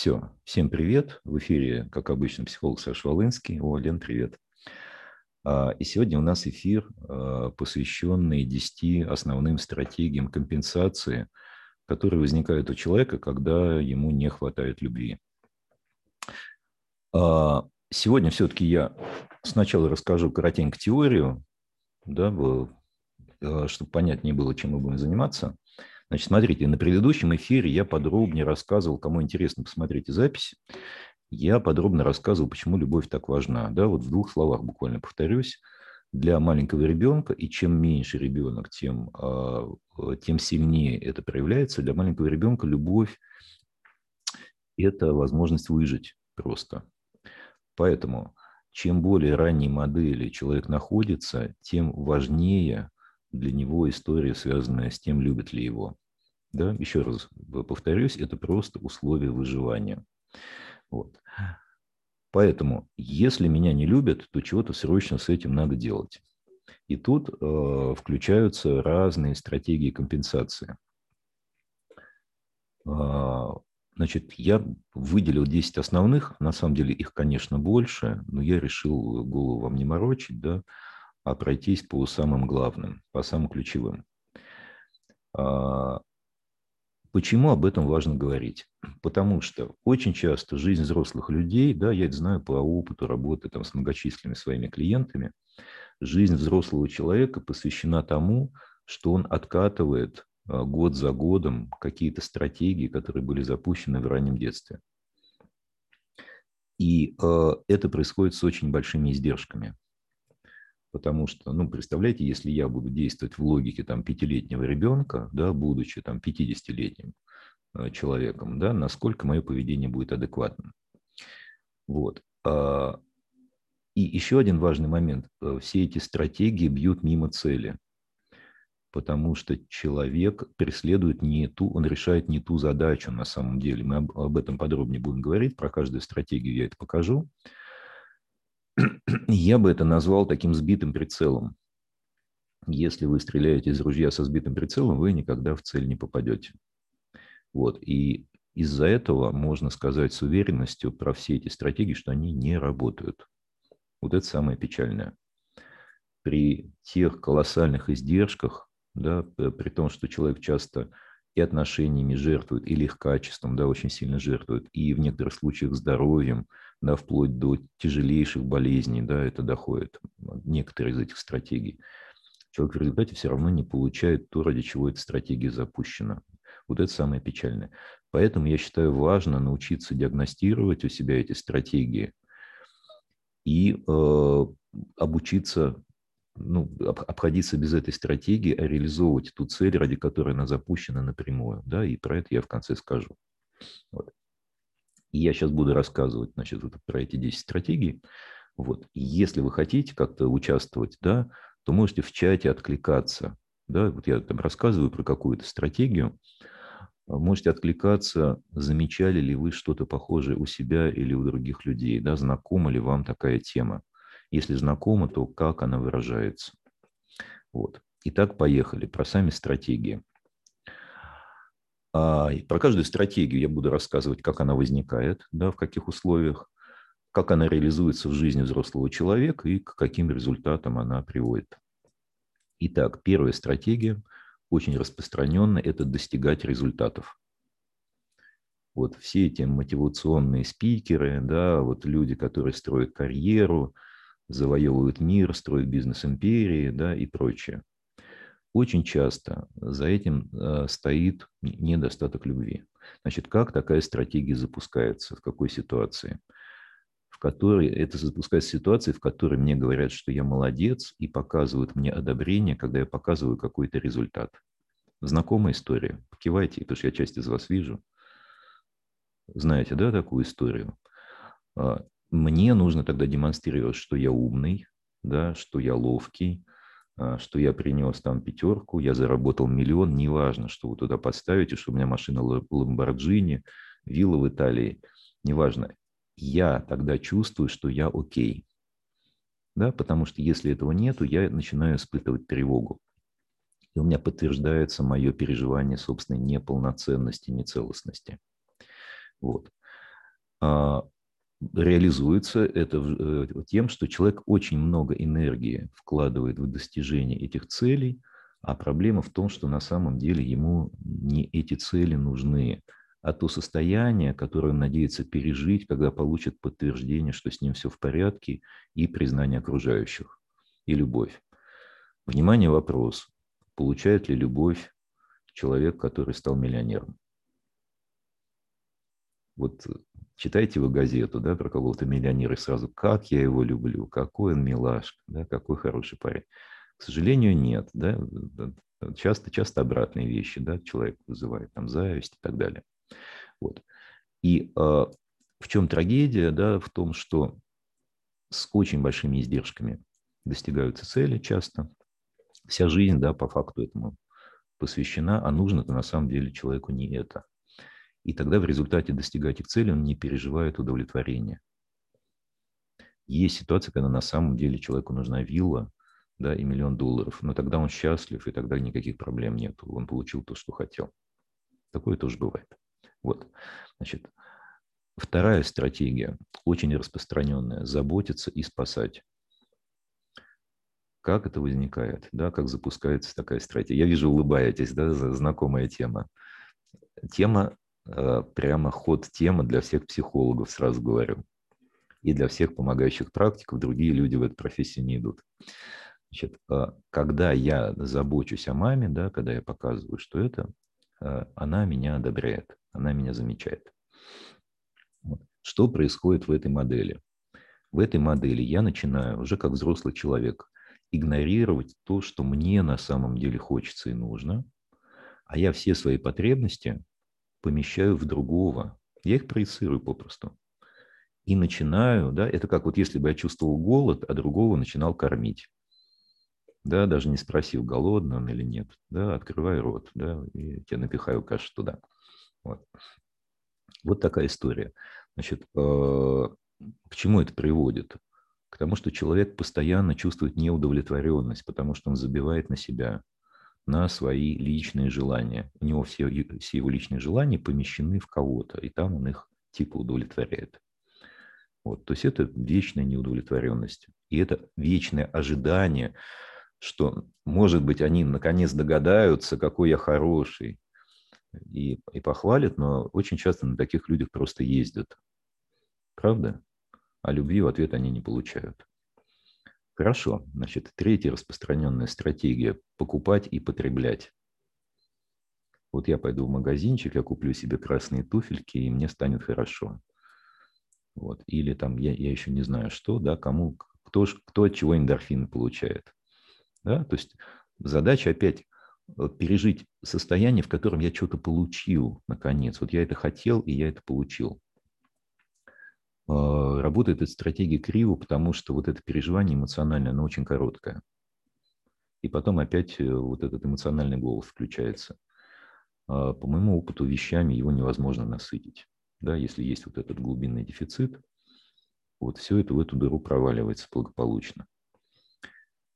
Все, всем привет. В эфире, как обычно, психолог Саша Волынский. О, Лен, привет. А, и сегодня у нас эфир, а, посвященный 10 основным стратегиям компенсации, которые возникают у человека, когда ему не хватает любви. А, сегодня все-таки я сначала расскажу коротенько теорию, да, чтобы понятнее было, чем мы будем заниматься. Значит, смотрите, на предыдущем эфире я подробнее рассказывал, кому интересно, посмотрите запись. Я подробно рассказывал, почему любовь так важна. Да, вот в двух словах буквально повторюсь. Для маленького ребенка, и чем меньше ребенок, тем, а, тем сильнее это проявляется. Для маленького ребенка любовь – это возможность выжить просто. Поэтому чем более ранней модели человек находится, тем важнее для него история, связанная с тем, любит ли его. Да? Еще раз повторюсь, это просто условия выживания. Вот. Поэтому, если меня не любят, то чего-то срочно с этим надо делать. И тут э, включаются разные стратегии компенсации. Э, значит, я выделил 10 основных, на самом деле их, конечно, больше, но я решил голову вам не морочить, да, а пройтись по самым главным, по самым ключевым. А, почему об этом важно говорить? Потому что очень часто жизнь взрослых людей, да, я это знаю по опыту работы там, с многочисленными своими клиентами, жизнь взрослого человека посвящена тому, что он откатывает а, год за годом какие-то стратегии, которые были запущены в раннем детстве. И э, это происходит с очень большими издержками. Потому что, ну, представляете, если я буду действовать в логике там пятилетнего ребенка, да, будучи там 50-летним э, человеком, да, насколько мое поведение будет адекватным. Вот. А, и еще один важный момент. Э, все эти стратегии бьют мимо цели, потому что человек преследует не ту, он решает не ту задачу на самом деле. Мы об, об этом подробнее будем говорить, про каждую стратегию я это покажу я бы это назвал таким сбитым прицелом. Если вы стреляете из ружья со сбитым прицелом, вы никогда в цель не попадете. Вот. И из-за этого можно сказать с уверенностью про все эти стратегии, что они не работают. Вот это самое печальное. При тех колоссальных издержках, да, при том, что человек часто и отношениями жертвует, или их качеством, да, очень сильно жертвует, и в некоторых случаях здоровьем, да, вплоть до тяжелейших болезней, да, это доходит, некоторые из этих стратегий. Человек в результате все равно не получает то, ради чего эта стратегия запущена. Вот это самое печальное. Поэтому я считаю важно научиться диагностировать у себя эти стратегии и э, обучиться ну, обходиться без этой стратегии, а реализовывать ту цель, ради которой она запущена напрямую. Да, и про это я в конце скажу. Вот. И я сейчас буду рассказывать значит, вот про эти 10 стратегий. Вот. Если вы хотите как-то участвовать, да, то можете в чате откликаться. Да, вот я там рассказываю про какую-то стратегию. А можете откликаться, замечали ли вы что-то похожее у себя или у других людей, да, знакома ли вам такая тема. Если знакома, то как она выражается. Вот. Итак, поехали. Про сами стратегии. А, про каждую стратегию я буду рассказывать, как она возникает, да, в каких условиях, как она реализуется в жизни взрослого человека и к каким результатам она приводит. Итак, первая стратегия, очень распространенная, это достигать результатов. Вот все эти мотивационные спикеры, да, вот люди, которые строят карьеру, завоевывают мир, строят бизнес-империи да, и прочее. Очень часто за этим э, стоит недостаток любви. Значит, как такая стратегия запускается, в какой ситуации? В которой это запускается ситуация, в которой мне говорят, что я молодец, и показывают мне одобрение, когда я показываю какой-то результат. Знакомая история. Покивайте, потому что я часть из вас вижу. Знаете, да, такую историю? А, мне нужно тогда демонстрировать, что я умный, да, что я ловкий, а, что я принес там пятерку, я заработал миллион, неважно, что вы туда поставите, что у меня машина Ламборджини, вилла в Италии, неважно. Я тогда чувствую, что я окей. Да, потому что если этого нету, я начинаю испытывать тревогу. И у меня подтверждается мое переживание собственной неполноценности, нецелостности. Вот. Реализуется это э, тем, что человек очень много энергии вкладывает в достижение этих целей, а проблема в том, что на самом деле ему не эти цели нужны, а то состояние, которое он надеется пережить, когда получит подтверждение, что с ним все в порядке, и признание окружающих, и любовь. Внимание, вопрос. Получает ли любовь человек, который стал миллионером? Вот читайте вы газету да, про какого-то миллионера и сразу, как я его люблю, какой он милашка, да, какой хороший парень. К сожалению, нет. Да? Часто, часто обратные вещи да, человек вызывает, там, зависть и так далее. Вот. И э, в чем трагедия? Да, в том, что с очень большими издержками достигаются цели часто. Вся жизнь, да, по факту этому посвящена, а нужно-то на самом деле человеку не это. И тогда в результате достигая этих целей он не переживает удовлетворения. Есть ситуация, когда на самом деле человеку нужна вилла да, и миллион долларов, но тогда он счастлив, и тогда никаких проблем нет. Он получил то, что хотел. Такое тоже бывает. Вот. Значит, вторая стратегия, очень распространенная, заботиться и спасать. Как это возникает, да, как запускается такая стратегия? Я вижу, улыбаетесь, да, знакомая тема. Тема, прямо ход тема для всех психологов, сразу говорю. И для всех помогающих практиков, другие люди в эту профессию не идут. Значит, э, когда я забочусь о маме, да, когда я показываю, что это, э, она меня одобряет она меня замечает. Что происходит в этой модели? В этой модели я начинаю уже как взрослый человек игнорировать то, что мне на самом деле хочется и нужно, а я все свои потребности помещаю в другого. Я их проецирую попросту. И начинаю, да, это как вот если бы я чувствовал голод, а другого начинал кормить. Да, даже не спросил, голодный он или нет. Да, открывай рот, да, и тебе напихаю кашу туда. Вот, вот такая история. Значит, э, к чему это приводит? К тому, что человек постоянно чувствует неудовлетворенность, потому что он забивает на себя, на свои личные желания. У него все, все его личные желания помещены в кого-то, и там он их типа удовлетворяет. Вот, то есть это вечная неудовлетворенность. И это вечное ожидание, что, может быть, они наконец догадаются, какой я хороший, и, и похвалят, но очень часто на таких людях просто ездят. Правда? А любви в ответ они не получают. Хорошо. Значит, третья распространенная стратегия – покупать и потреблять. Вот я пойду в магазинчик, я куплю себе красные туфельки, и мне станет хорошо. Вот. Или там, я, я еще не знаю что, да, кому, кто, кто от чего эндорфин получает. Да? То есть задача опять пережить состояние, в котором я что-то получил, наконец. Вот я это хотел, и я это получил. А, работает эта стратегия криво, потому что вот это переживание эмоциональное, оно очень короткое. И потом опять э, вот этот эмоциональный голос включается. А, по моему опыту, вещами его невозможно насытить. Да, если есть вот этот глубинный дефицит, вот все это в эту дыру проваливается благополучно.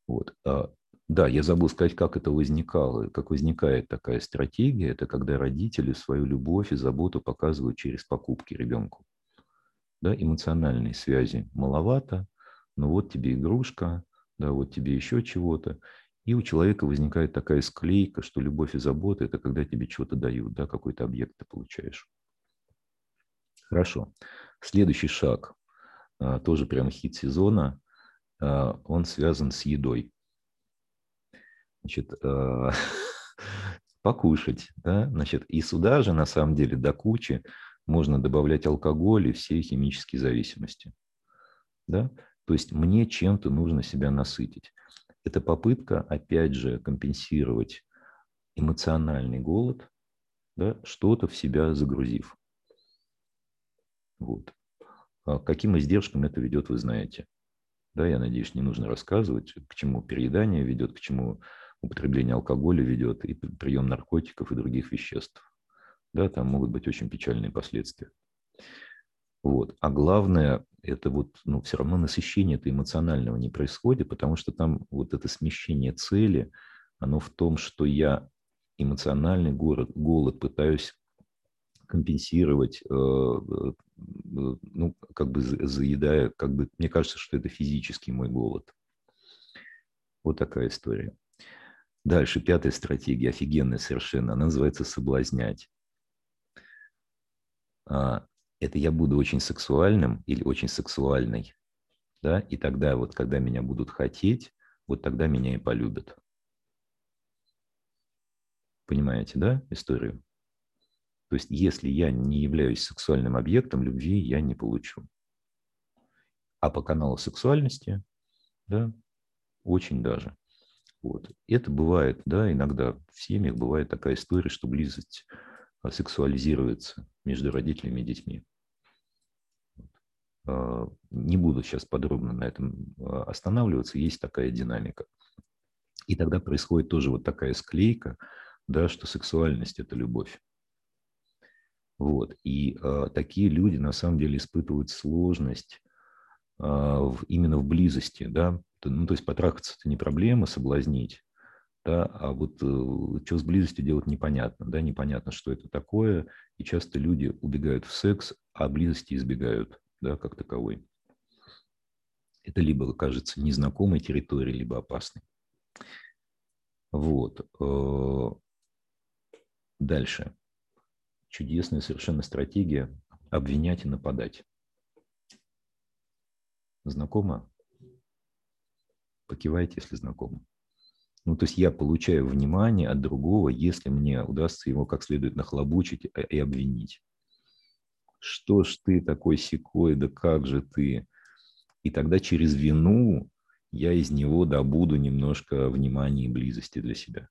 Вот. А да, я забыл сказать, как это возникало, как возникает такая стратегия. Это когда родители свою любовь и заботу показывают через покупки ребенку. Да, эмоциональной связи маловато, но вот тебе игрушка, да, вот тебе еще чего-то. И у человека возникает такая склейка, что любовь и забота – это когда тебе что-то дают, да, какой-то объект ты получаешь. Хорошо. Следующий шаг, а, тоже прям хит сезона, а, он связан с едой значит, э, покушать. Да? Значит, и сюда же, на самом деле, до кучи можно добавлять алкоголь и все химические зависимости. Да? То есть мне чем-то нужно себя насытить. Это попытка, опять же, компенсировать эмоциональный голод, да, что-то в себя загрузив. Вот. А каким издержкам это ведет, вы знаете. Да, я надеюсь, не нужно рассказывать, к чему переедание ведет, к чему употребление алкоголя ведет, и прием наркотиков и других веществ. Да, там могут быть очень печальные последствия. Вот. А главное, это вот, ну, все равно насыщение это эмоционального не происходит, потому что там вот это смещение цели, оно в том, что я эмоциональный голод, голод пытаюсь компенсировать э, ну, как бы заедая, как бы, мне кажется, что это физический мой голод. Вот такая история. Дальше, пятая стратегия, офигенная совершенно, она называется «соблазнять». А, это я буду очень сексуальным или очень сексуальной, да, и тогда вот, когда меня будут хотеть, вот тогда меня и полюбят. Понимаете, да, историю? То есть, если я не являюсь сексуальным объектом, любви я не получу. А по каналу сексуальности, да, очень даже. Вот. Это бывает, да, иногда в семьях бывает такая история, что близость а, сексуализируется между родителями и детьми. А, не буду сейчас подробно на этом а, останавливаться, есть такая динамика. И тогда происходит тоже вот такая склейка, да, что сексуальность – это любовь. Вот. И э, такие люди на самом деле испытывают сложность э, в, именно в близости. Да? Ну, то есть потрахаться – это не проблема, соблазнить. Да? А вот э, что с близостью делать непонятно. Да? Непонятно, что это такое. И часто люди убегают в секс, а близости избегают да, как таковой. Это либо кажется незнакомой территорией, либо опасной. Вот. Э, дальше чудесная совершенно стратегия обвинять и нападать. Знакомо? Покивайте, если знакомо. Ну, то есть я получаю внимание от другого, если мне удастся его как следует нахлобучить и обвинить. Что ж ты такой секой, да как же ты? И тогда через вину я из него добуду немножко внимания и близости для себя.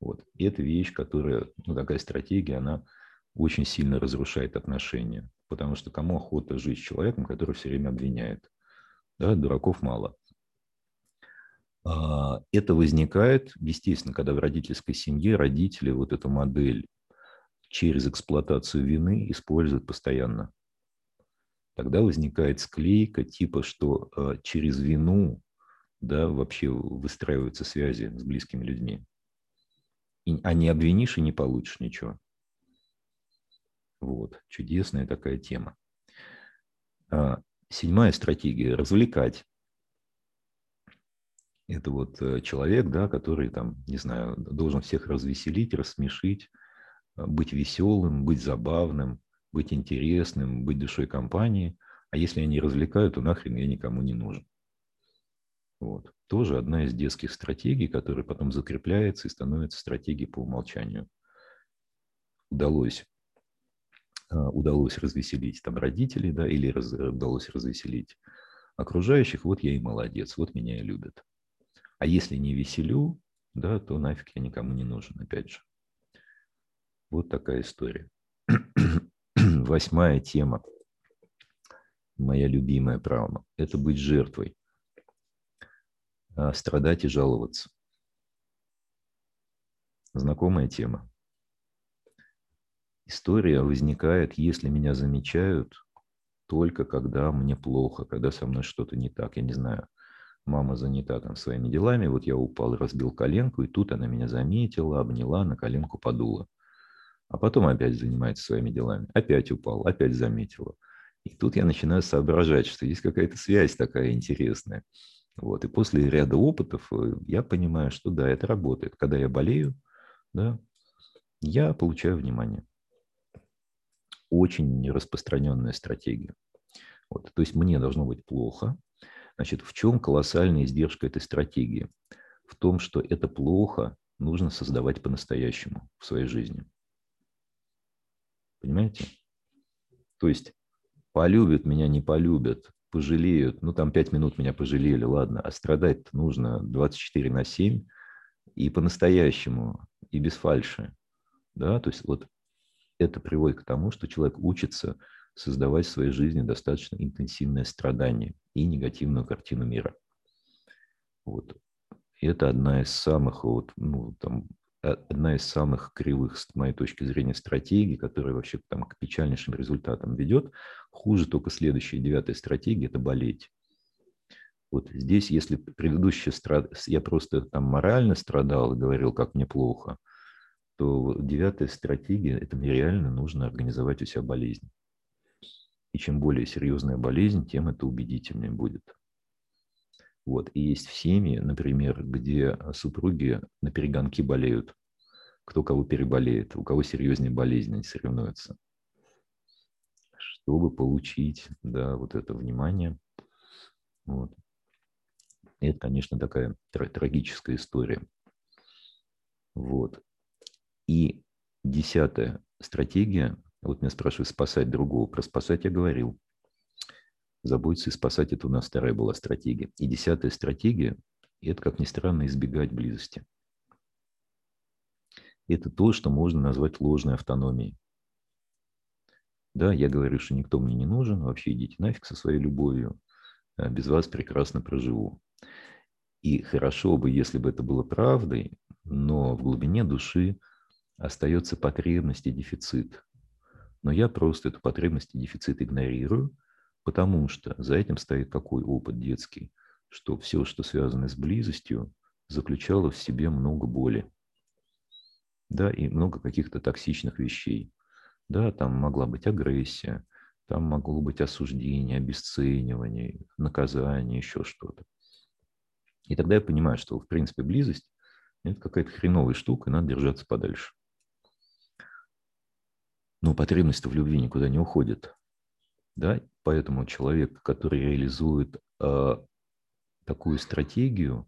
Вот. И это вещь, которая, ну, такая стратегия, она очень сильно разрушает отношения. Потому что кому охота жить с человеком, который все время обвиняет? Да, дураков мало. А, это возникает, естественно, когда в родительской семье родители вот эту модель через эксплуатацию вины используют постоянно. Тогда возникает склейка типа, что а, через вину да, вообще выстраиваются связи с близкими людьми. И, а не обвинишь и не получишь ничего. Вот, чудесная такая тема. А, седьмая стратегия – развлекать. Это вот э, человек, да, который там, не знаю, должен всех развеселить, рассмешить, а, быть веселым, быть забавным, быть интересным, быть душой компании. А если они развлекают, то нахрен я никому не нужен. Вот. Тоже одна из детских стратегий, которая потом закрепляется и становится стратегией по умолчанию. Удалось а, удалось развеселить там родителей, да, или раз, удалось развеселить окружающих, вот я и молодец, вот меня и любят. А если не веселю, да, то нафиг я никому не нужен, опять же. Вот такая история. Восьмая тема, моя любимая травма, это быть жертвой, а, страдать и жаловаться. Знакомая тема история возникает, если меня замечают, только когда мне плохо, когда со мной что-то не так. Я не знаю, мама занята там своими делами, вот я упал, разбил коленку, и тут она меня заметила, обняла, на коленку подула. А потом опять занимается своими делами. Опять упал, опять заметила. И тут я начинаю соображать, что есть какая-то связь такая интересная. Вот. И после ряда опытов э, я понимаю, что да, это работает. Когда я болею, да, я получаю внимание очень распространенная стратегия. Вот, то есть мне должно быть плохо. Значит, в чем колоссальная издержка этой стратегии? В том, что это плохо нужно создавать по-настоящему в своей жизни. Понимаете? То есть полюбят меня, не полюбят, пожалеют, ну там пять минут меня пожалели, ладно, а страдать нужно 24 на 7 и по-настоящему, и без фальши. Да, то есть вот это приводит к тому, что человек учится создавать в своей жизни достаточно интенсивное страдание и негативную картину мира. Вот. И это одна из самых, вот, ну, там, одна из самых кривых, с моей точки зрения, стратегий, которая вообще там, к печальнейшим результатам ведет. Хуже только следующая, девятая стратегия – это болеть. Вот здесь, если предыдущая страд... я просто там морально страдал и говорил, как мне плохо – то девятая стратегия – это мне реально нужно организовать у себя болезнь. И чем более серьезная болезнь, тем это убедительнее будет. Вот. И есть в семье, например, где супруги на перегонки болеют. Кто кого переболеет, у кого серьезнее болезнь, они соревнуются. Чтобы получить да, вот это внимание. Вот. И это, конечно, такая трагическая история. Вот. И десятая стратегия, вот меня спрашивают, спасать другого. Про спасать я говорил. Заботиться и спасать – это у нас вторая была стратегия. И десятая стратегия – это, как ни странно, избегать близости. Это то, что можно назвать ложной автономией. Да, я говорю, что никто мне не нужен, вообще идите нафиг со своей любовью, а без вас прекрасно проживу. И хорошо бы, если бы это было правдой, но в глубине души остается потребность и дефицит. Но я просто эту потребность и дефицит игнорирую, потому что за этим стоит какой опыт детский, что все, что связано с близостью, заключало в себе много боли. Да, и много каких-то токсичных вещей. Да, там могла быть агрессия, там могло быть осуждение, обесценивание, наказание, еще что-то. И тогда я понимаю, что, в принципе, близость – это какая-то хреновая штука, и надо держаться подальше. Но потребность в любви никуда не уходит. Да? Поэтому человек, который реализует э, такую стратегию,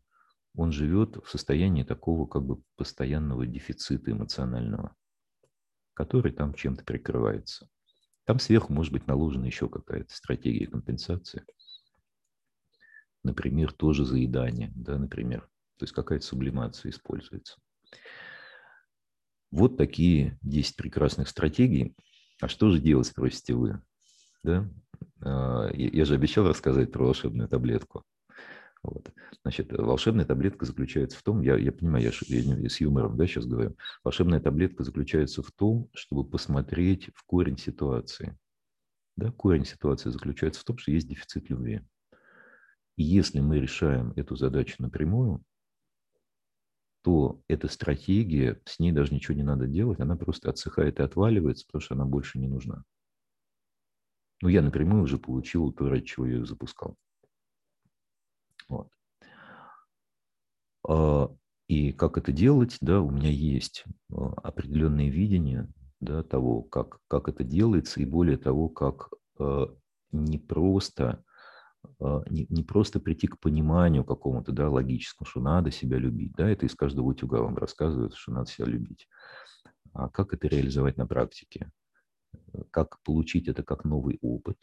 он живет в состоянии такого как бы постоянного дефицита эмоционального, который там чем-то прикрывается. Там сверху может быть наложена еще какая-то стратегия компенсации – например, тоже заедание, да, например. То есть какая-то сублимация используется. Вот такие 10 прекрасных стратегий. А что же делать, спросите вы? Да? А, я же обещал рассказать про волшебную таблетку. Вот. Значит, волшебная таблетка заключается в том, я, я понимаю, я, я с юмором да, сейчас говорю, волшебная таблетка заключается в том, чтобы посмотреть в корень ситуации. Да, корень ситуации заключается в том, что есть дефицит любви. И если мы решаем эту задачу напрямую, то эта стратегия, с ней даже ничего не надо делать, она просто отсыхает и отваливается, потому что она больше не нужна. Ну, я напрямую уже получил то, ради чего я ее запускал. Вот. А, и как это делать, да, у меня есть а, определенное видение да, того, как, как это делается, и более того, как а, не просто не, не просто прийти к пониманию какому-то, да, логическому, что надо себя любить, да, это из каждого утюга вам рассказывают, что надо себя любить. А как это реализовать на практике? Как получить это как новый опыт?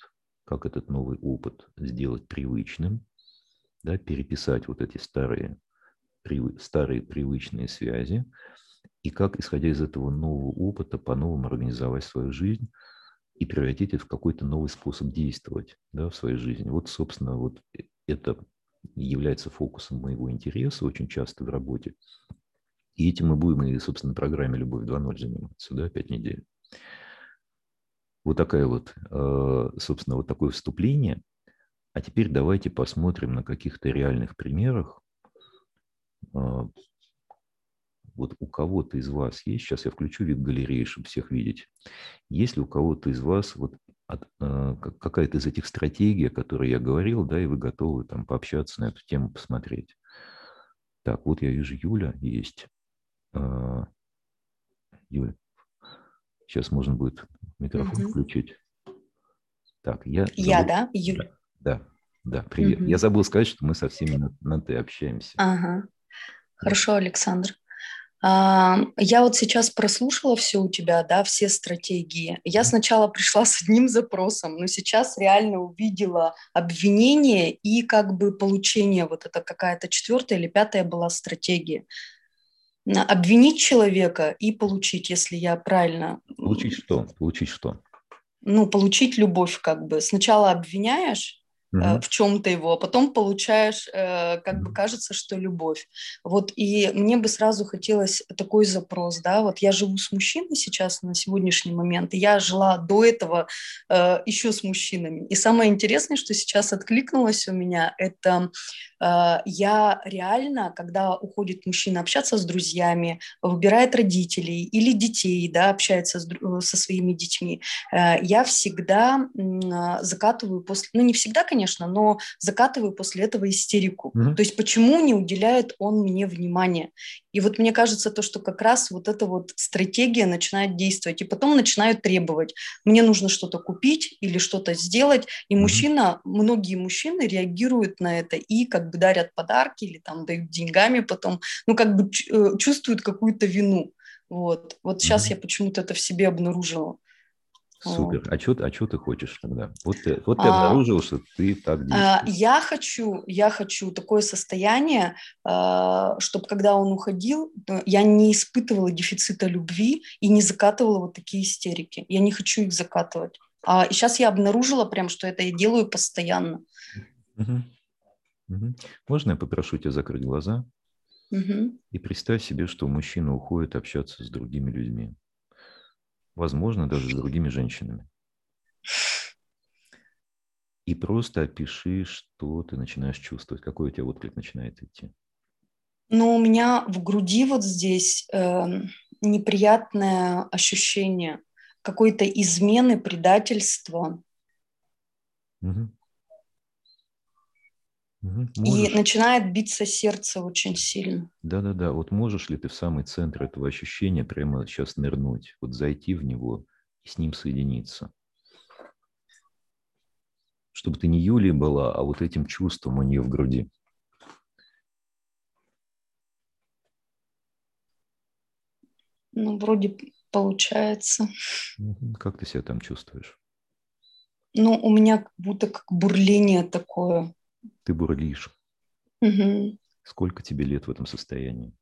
Как этот новый опыт сделать привычным? Да, переписать вот эти старые, старые привычные связи, и как, исходя из этого нового опыта, по-новому организовать свою жизнь, и превратить это в какой-то новый способ действовать да, в своей жизни. Вот, собственно, вот это является фокусом моего интереса очень часто в работе. И этим мы будем и, собственно, в программе «Любовь 2.0» заниматься, да, пять недель. Вот такая вот, э, собственно, вот такое вступление. А теперь давайте посмотрим на каких-то реальных примерах, э, вот у кого-то из вас есть, сейчас я включу вид галереи, чтобы всех видеть, есть ли у кого-то из вас вот от, э, какая-то из этих стратегий, о которой я говорил, да, и вы готовы там пообщаться на эту тему, посмотреть. Так, вот я вижу Юля есть. Э, Юля, сейчас можно будет микрофон угу. включить. Так, я... Я, забыл... да, Юля? Да, да, привет. Угу. Я забыл сказать, что мы со всеми на, на «ты» общаемся. Ага. Хорошо, Александр. Я вот сейчас прослушала все у тебя, да, все стратегии. Я сначала пришла с одним запросом, но сейчас реально увидела обвинение и как бы получение, вот это какая-то четвертая или пятая была стратегия. Обвинить человека и получить, если я правильно... Получить что? Получить что? Ну, получить любовь как бы. Сначала обвиняешь, угу. в чем-то его, а потом получаешь, э, как бы кажется, что любовь. Вот и мне бы сразу хотелось такой запрос, да, вот я живу с мужчиной сейчас на сегодняшний момент, и я жила до этого э, еще с мужчинами. И самое интересное, что сейчас откликнулось у меня, это я реально, когда уходит мужчина общаться с друзьями, выбирает родителей или детей, да, общается с, со своими детьми, я всегда закатываю после, ну не всегда, конечно, но закатываю после этого истерику. Mm-hmm. То есть почему не уделяет он мне внимания? И вот мне кажется, то, что как раз вот эта вот стратегия начинает действовать, и потом начинают требовать. Мне нужно что-то купить или что-то сделать, и mm-hmm. мужчина, многие мужчины реагируют на это и как бы дарят подарки или там дают деньгами потом, ну как бы э, чувствуют какую-то вину. Вот, вот сейчас mm-hmm. я почему-то это в себе обнаружила. Супер. А что а чё ты хочешь тогда? Вот ты, вот ты а, обнаружил, что ты так а, действуешь. Я хочу, я хочу такое состояние, а, чтобы когда он уходил, я не испытывала дефицита любви и не закатывала вот такие истерики. Я не хочу их закатывать. А, и сейчас я обнаружила прям, что это я делаю постоянно. Угу. Угу. Можно я попрошу тебя закрыть глаза? Угу. И представь себе, что мужчина уходит общаться с другими людьми возможно, даже с другими женщинами. И просто опиши, что ты начинаешь чувствовать, какой у тебя отклик начинает идти. Ну, у меня в груди вот здесь э, неприятное ощущение какой-то измены, предательства. Угу. Угу. И начинает биться сердце очень сильно. Да-да-да. Вот можешь ли ты в самый центр этого ощущения прямо сейчас нырнуть, вот зайти в него и с ним соединиться? Чтобы ты не Юлия была, а вот этим чувством у нее в груди. Ну, вроде получается. Как ты себя там чувствуешь? Ну, у меня как будто как бурление такое ты бурлишь. Угу. Сколько тебе лет в этом состоянии?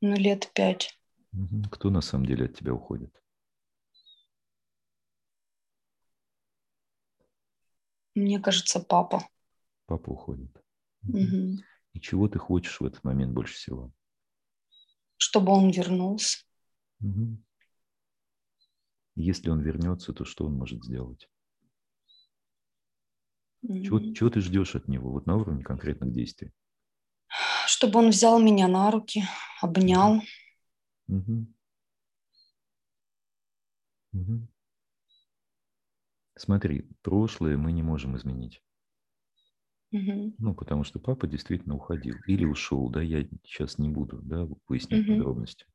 Ну, лет пять. Угу. Кто на самом деле от тебя уходит? Мне кажется, папа. Папа уходит. Угу. И чего ты хочешь в этот момент больше всего? Чтобы он вернулся. Угу. Если он вернется, то что он может сделать? Mm-hmm. Чего, чего ты ждешь от него, вот на уровне конкретных действий? Чтобы он взял меня на руки, обнял. Mm-hmm. Mm-hmm. Смотри, прошлое мы не можем изменить. Угу. Ну, потому что папа действительно уходил или ушел, да, я сейчас не буду, да, выяснять угу. подробности.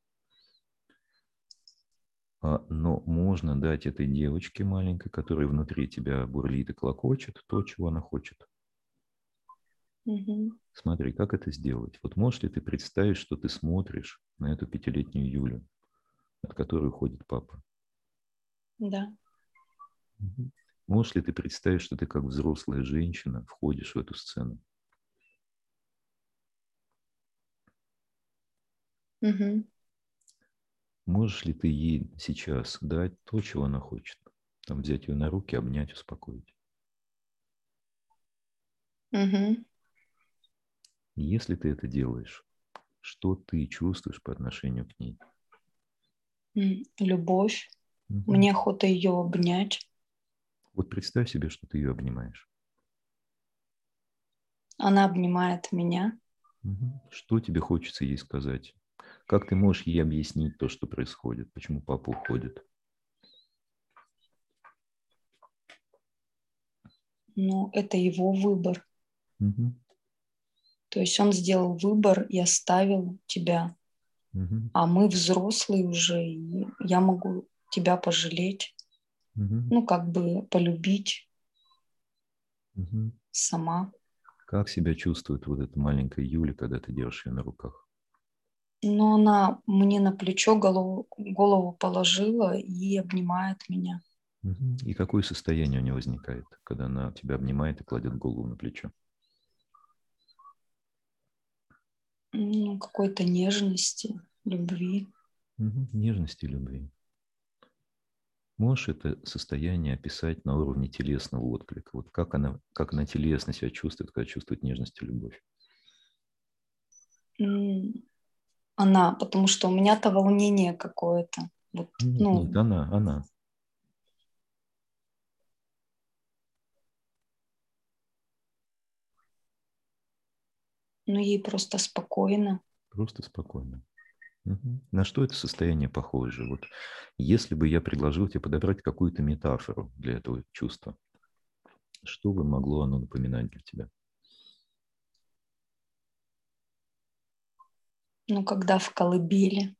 А, но можно дать этой девочке маленькой, которая внутри тебя бурлит и клокочет, то, чего она хочет. Угу. Смотри, как это сделать? Вот можешь ли ты представить, что ты смотришь на эту пятилетнюю Юлю, от которой уходит папа? Да. Угу. Можешь ли ты представить, что ты как взрослая женщина входишь в эту сцену? Угу. Можешь ли ты ей сейчас дать то, чего она хочет? Там взять ее на руки, обнять, успокоить. Угу. Если ты это делаешь, что ты чувствуешь по отношению к ней? Любовь. Угу. Мне охота ее обнять. Вот представь себе, что ты ее обнимаешь. Она обнимает меня. Угу. Что тебе хочется ей сказать? Как ты можешь ей объяснить то, что происходит? Почему папа уходит? Ну, это его выбор. Угу. То есть он сделал выбор и оставил тебя. Угу. А мы взрослые уже, и я могу тебя пожалеть. Угу. Ну, как бы полюбить угу. сама. Как себя чувствует вот эта маленькая Юля, когда ты держишь ее на руках? Но она мне на плечо голову, голову положила и обнимает меня. И какое состояние у нее возникает, когда она тебя обнимает и кладет голову на плечо? Ну, какой-то нежности, любви. Угу. Нежности и любви. Можешь это состояние описать на уровне телесного отклика? Вот как она, как она телесно себя чувствует, когда чувствует нежность и любовь? она, потому что у меня-то волнение какое-то. Вот, нет, ну... нет, она, она. Ну, ей просто спокойно. Просто спокойно. Угу. На что это состояние похоже? Вот если бы я предложил тебе подобрать какую-то метафору для этого чувства, что бы могло оно напоминать для тебя? Ну, когда в колыбели.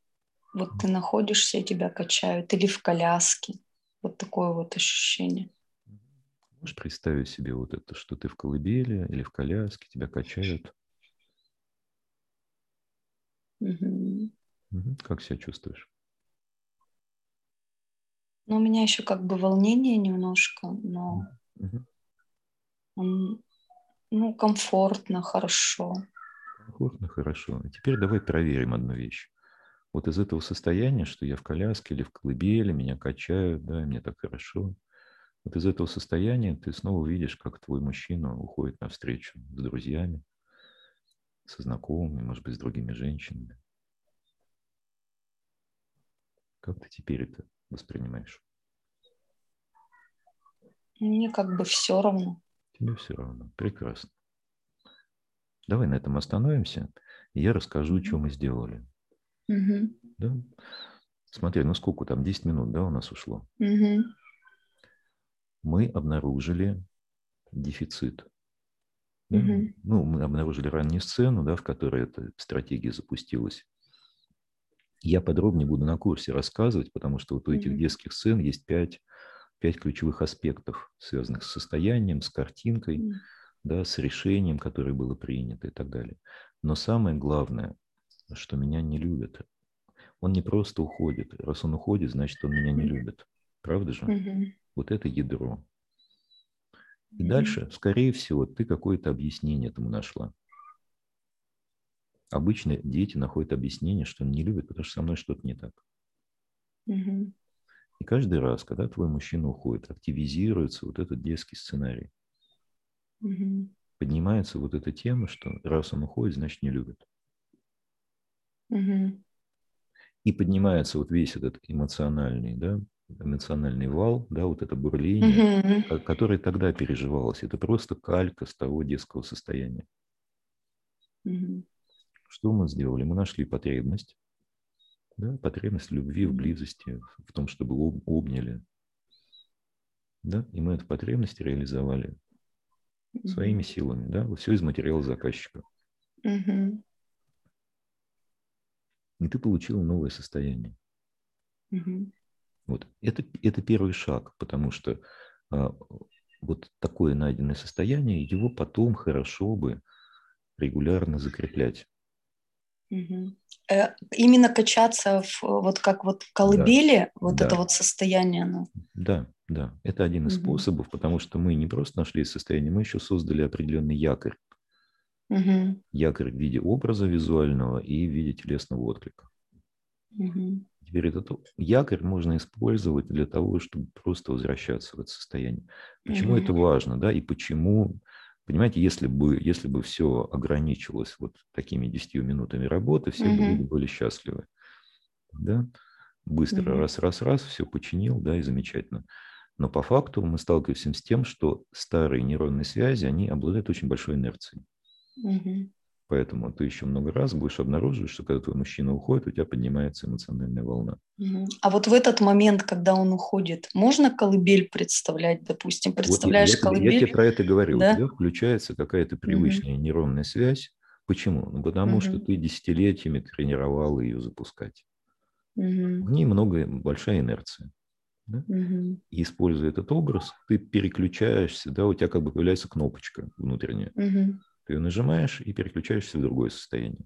Вот ты находишься, и тебя качают. Или в коляске. Вот такое вот ощущение. Можешь представить себе вот это, что ты в колыбели или в коляске, тебя качают? Угу. Как себя чувствуешь? Ну, у меня еще как бы волнение немножко, но угу. ну, комфортно, хорошо. Комфортно, хорошо. А теперь давай проверим одну вещь. Вот из этого состояния, что я в коляске или в колыбели, меня качают, да, мне так хорошо. Вот из этого состояния ты снова видишь, как твой мужчина уходит навстречу с друзьями, со знакомыми, может быть, с другими женщинами. Как ты теперь это воспринимаешь? Мне как бы все равно. Тебе все равно. Прекрасно. Давай на этом остановимся, и я расскажу, что мы сделали. Угу. Да? Смотри, ну сколько там, 10 минут, да, у нас ушло? Угу. Мы обнаружили дефицит. Да? Угу. Ну, мы обнаружили раннюю сцену, да, в которой эта стратегия запустилась. Я подробнее буду на курсе рассказывать, потому что вот у этих детских сцен есть пять, пять ключевых аспектов, связанных с состоянием, с картинкой, да, с решением, которое было принято и так далее. Но самое главное, что меня не любят. Он не просто уходит. Раз он уходит, значит, он меня не любит. Правда же? Вот это ядро. И дальше, скорее всего, ты какое-то объяснение этому нашла. Обычно дети находят объяснение, что не любит, потому что со мной что-то не так. Угу. И каждый раз, когда твой мужчина уходит, активизируется вот этот детский сценарий. Угу. Поднимается вот эта тема, что раз он уходит, значит не любит. Угу. И поднимается вот весь этот эмоциональный, да, эмоциональный вал, да, вот это бурление, угу. которое тогда переживалось. Это просто калька с того детского состояния. Угу. Что мы сделали? Мы нашли потребность, да, потребность любви, в близости, в том, чтобы об, обняли. Да? И мы эту потребность реализовали своими силами. Да? Все из материала заказчика. mm И ты получил новое состояние. mm Вот. Это, это первый шаг, потому что а, вот такое найденное состояние, его потом хорошо бы регулярно закреплять. Угу. Именно качаться в, вот как вот в колыбели, да. вот да. это вот состояние. Ну. Да, да, это один из угу. способов, потому что мы не просто нашли состояние, мы еще создали определенный якорь. Угу. Якорь в виде образа визуального и в виде телесного отклика. Угу. Теперь этот якорь можно использовать для того, чтобы просто возвращаться в это состояние. Почему угу. это важно, да, и почему Понимаете, если бы, если бы все ограничивалось вот такими 10 минутами работы, все uh-huh. были, были счастливы. Да? Быстро uh-huh. раз, раз, раз, все починил, да, и замечательно. Но по факту мы сталкиваемся с тем, что старые нейронные связи, они обладают очень большой инерцией. Uh-huh. Поэтому ты еще много раз будешь обнаруживать, что когда твой мужчина уходит, у тебя поднимается эмоциональная волна. А вот в этот момент, когда он уходит, можно колыбель представлять, допустим? Представляешь вот я, колыбель? Я тебе про это говорю. Да? У тебя включается какая-то привычная угу. нейронная связь. Почему? Ну, потому угу. что ты десятилетиями тренировал ее запускать. Угу. В ней много, большая инерция. Да? Угу. И используя этот образ, ты переключаешься, да, у тебя как бы появляется кнопочка внутренняя. Угу. Ты ее нажимаешь и переключаешься в другое состояние,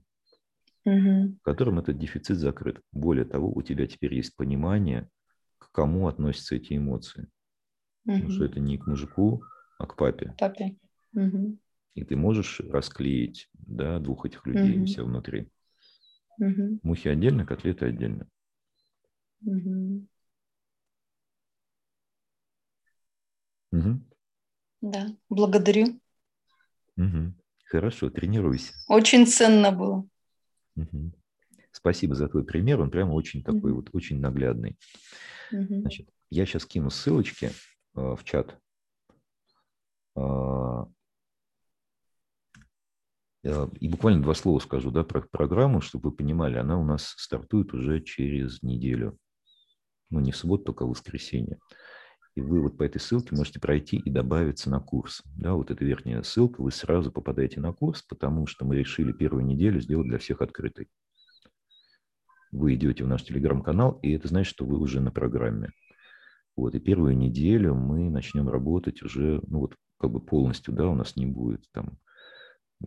угу. в котором этот дефицит закрыт. Более того, у тебя теперь есть понимание, к кому относятся эти эмоции. Угу. Потому что это не к мужику, а к папе. Папе. Угу. И ты можешь расклеить да, двух этих людей Мгм. у себя внутри. Угу. Мухи отдельно, котлеты отдельно. Угу. Мгм. Да, благодарю. Мгм. Хорошо, тренируйся. Очень ценно было. Мгм. Спасибо за твой пример, он прямо очень такой Мгм. вот, очень наглядный. Мгм. Значит, я сейчас кину ссылочки э, в чат. Э, и буквально два слова скажу да, про программу, чтобы вы понимали, она у нас стартует уже через неделю. Ну, не в субботу, только в воскресенье. И вы вот по этой ссылке можете пройти и добавиться на курс. Да, вот эта верхняя ссылка, вы сразу попадаете на курс, потому что мы решили первую неделю сделать для всех открытой. Вы идете в наш телеграм-канал, и это значит, что вы уже на программе. Вот, и первую неделю мы начнем работать уже, ну вот, как бы полностью, да, у нас не будет там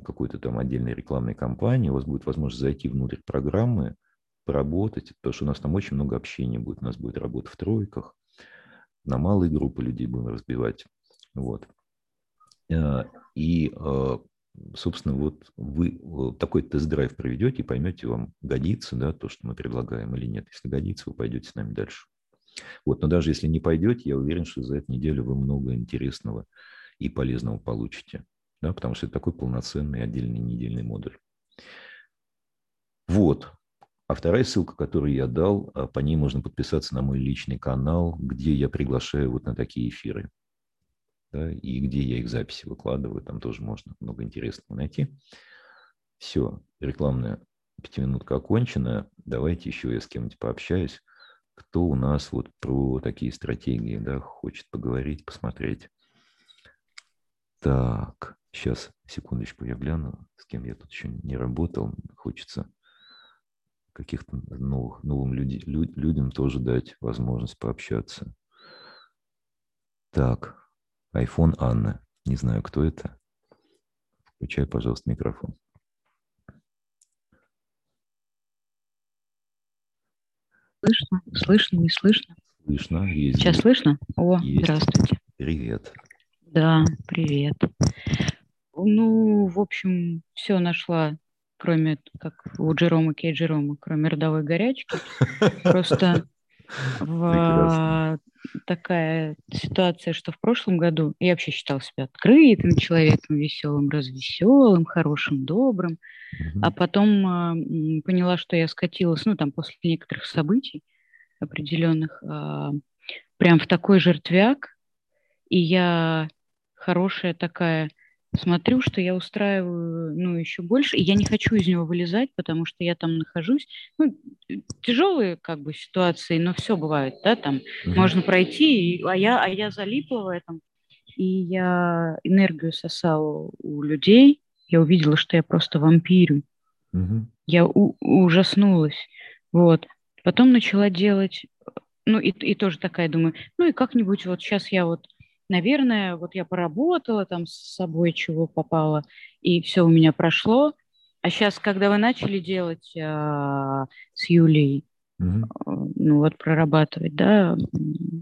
какой-то там отдельной рекламной кампании, у вас будет возможность зайти внутрь программы, поработать, потому что у нас там очень много общения будет, у нас будет работа в тройках, на малые группы людей будем разбивать, вот. Э, и, э, собственно, вот вы такой тест-драйв проведете и поймете, вам годится, да, то, что мы предлагаем или нет. Если годится, вы пойдете с нами дальше. Вот, но даже если не пойдете, я уверен, что за эту неделю вы много интересного и полезного получите, да, потому что это такой полноценный отдельный недельный модуль. Вот. А вторая ссылка, которую я дал, а, по ней можно подписаться на мой личный канал, где я приглашаю вот на такие эфиры. Да, и где я их записи выкладываю, там тоже можно много интересного найти. Все, рекламная пятиминутка окончена. Давайте еще я с кем-нибудь пообщаюсь кто у нас вот про такие стратегии, да, хочет поговорить, посмотреть. Так, сейчас, секундочку, я гляну, с кем я тут еще не работал. Хочется каких-то новых, новым люди, люд, людям тоже дать возможность пообщаться. Так, iPhone Анна. Не знаю, кто это. Включай, пожалуйста, микрофон. Слышно? Слышно, не слышно? Слышно, есть. Сейчас слышно? О, есть. здравствуйте. Привет. Да, привет. Ну, в общем, все нашла, кроме, как у Джерома Кей Джерома, кроме родовой горячки. Просто в такая ситуация, что в прошлом году я вообще считала себя открытым человеком, веселым, развеселым, хорошим, добрым. А потом э, поняла, что я скатилась, ну, там, после некоторых событий определенных, э, прям в такой жертвяк, и я хорошая такая, смотрю, что я устраиваю, ну, еще больше, и я не хочу из него вылезать, потому что я там нахожусь, ну, тяжелые, как бы, ситуации, но все бывает, да, там, mm-hmm. можно пройти, и, а, я, а я залипла в этом, и я энергию сосала у людей, я увидела, что я просто вампирю. Угу. Я у- ужаснулась. Вот. Потом начала делать, ну и, и тоже такая, думаю, ну и как-нибудь вот сейчас я вот, наверное, вот я поработала там с собой, чего попало, и все у меня прошло. А сейчас, когда вы начали делать а, с Юлей, угу. ну вот прорабатывать, да,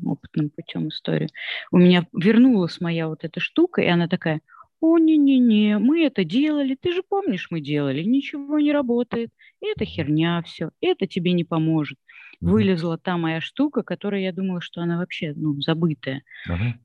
опытным путем историю, у меня вернулась моя вот эта штука, и она такая, о, не-не-не, мы это делали, ты же помнишь, мы делали, ничего не работает, это херня все, это тебе не поможет. Угу. Вылезла та моя штука, которая я думала, что она вообще, ну, забытая. Ага.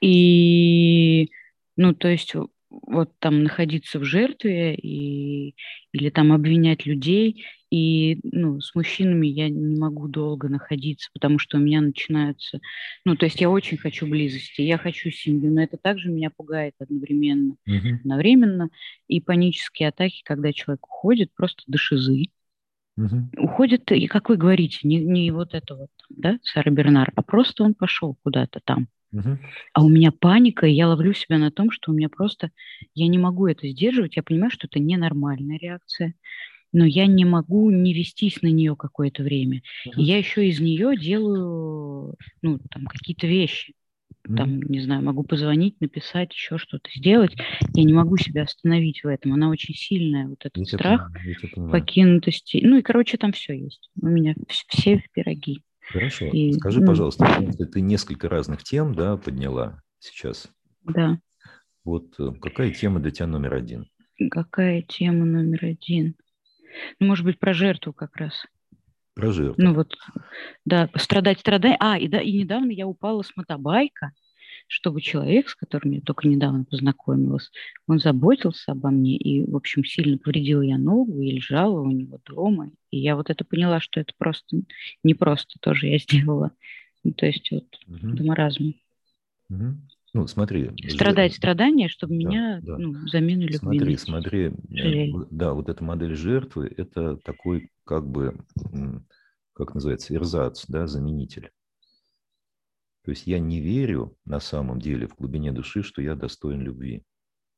И, ну, то есть вот там находиться в жертве и, или там обвинять людей. И ну, с мужчинами я не могу долго находиться, потому что у меня начинаются... Ну, то есть я очень хочу близости, я хочу семью, но это также меня пугает одновременно. Uh-huh. Одновременно. И панические атаки, когда человек уходит просто до шизы. Uh-huh. Уходит, и как вы говорите, не, не вот это вот, да, Сара Бернар, а просто он пошел куда-то там. Угу. А у меня паника, и я ловлю себя на том, что у меня просто, я не могу это сдерживать, я понимаю, что это ненормальная реакция, но я не могу не вестись на нее какое-то время. Угу. И я еще из нее делаю, ну, там, какие-то вещи. Там, не знаю, могу позвонить, написать, еще что-то сделать. Я не могу себя остановить в этом. Она очень сильная, вот этот я страх понимаю, покинутости. Ну и, короче, там все есть. У меня все в пироги. Хорошо. И, Скажи, ну, пожалуйста, ты несколько разных тем да, подняла сейчас. Да. Вот э, какая тема для тебя номер один? Какая тема номер один? Ну, может быть, про жертву как раз. Про жертву. Ну вот, да, страдать, страдать. А, и, да, и недавно я упала с мотобайка чтобы человек, с которым я только недавно познакомилась, он заботился обо мне, и, в общем, сильно повредила я ногу и лежала у него дома. И я вот это поняла, что это просто не просто тоже я сделала. Ну, то есть вот угу. до маразма. Угу. Ну, смотри. Страдать страдания, чтобы да, меня да. Ну, замену любви. Смотри, смотри. Э, Жалели. Да, вот эта модель жертвы – это такой, как бы, как называется, эрзац, да, заменитель. То есть я не верю на самом деле в глубине души, что я достоин любви.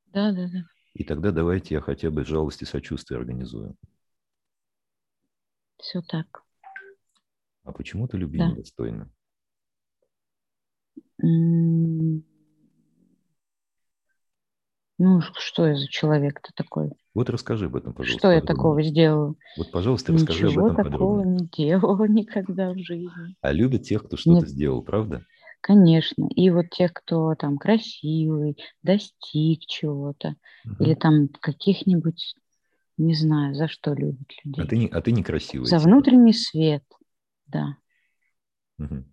Да, да, да. И тогда давайте я хотя бы жалость и сочувствие организую. Все так. А почему ты любви да. недостойна? Ну, что я за человек-то такой? Вот расскажи об этом, пожалуйста. Что я такого сделала? Вот, пожалуйста, расскажи Ничего об этом такого подробно. не делала никогда в жизни. А любят тех, кто что-то Нет. сделал, правда? Конечно. И вот тех, кто там красивый, достиг чего-то, угу. или там каких-нибудь, не знаю, за что любят людей. А ты, не, а ты некрасивый. За внутренний свет, да. Угу.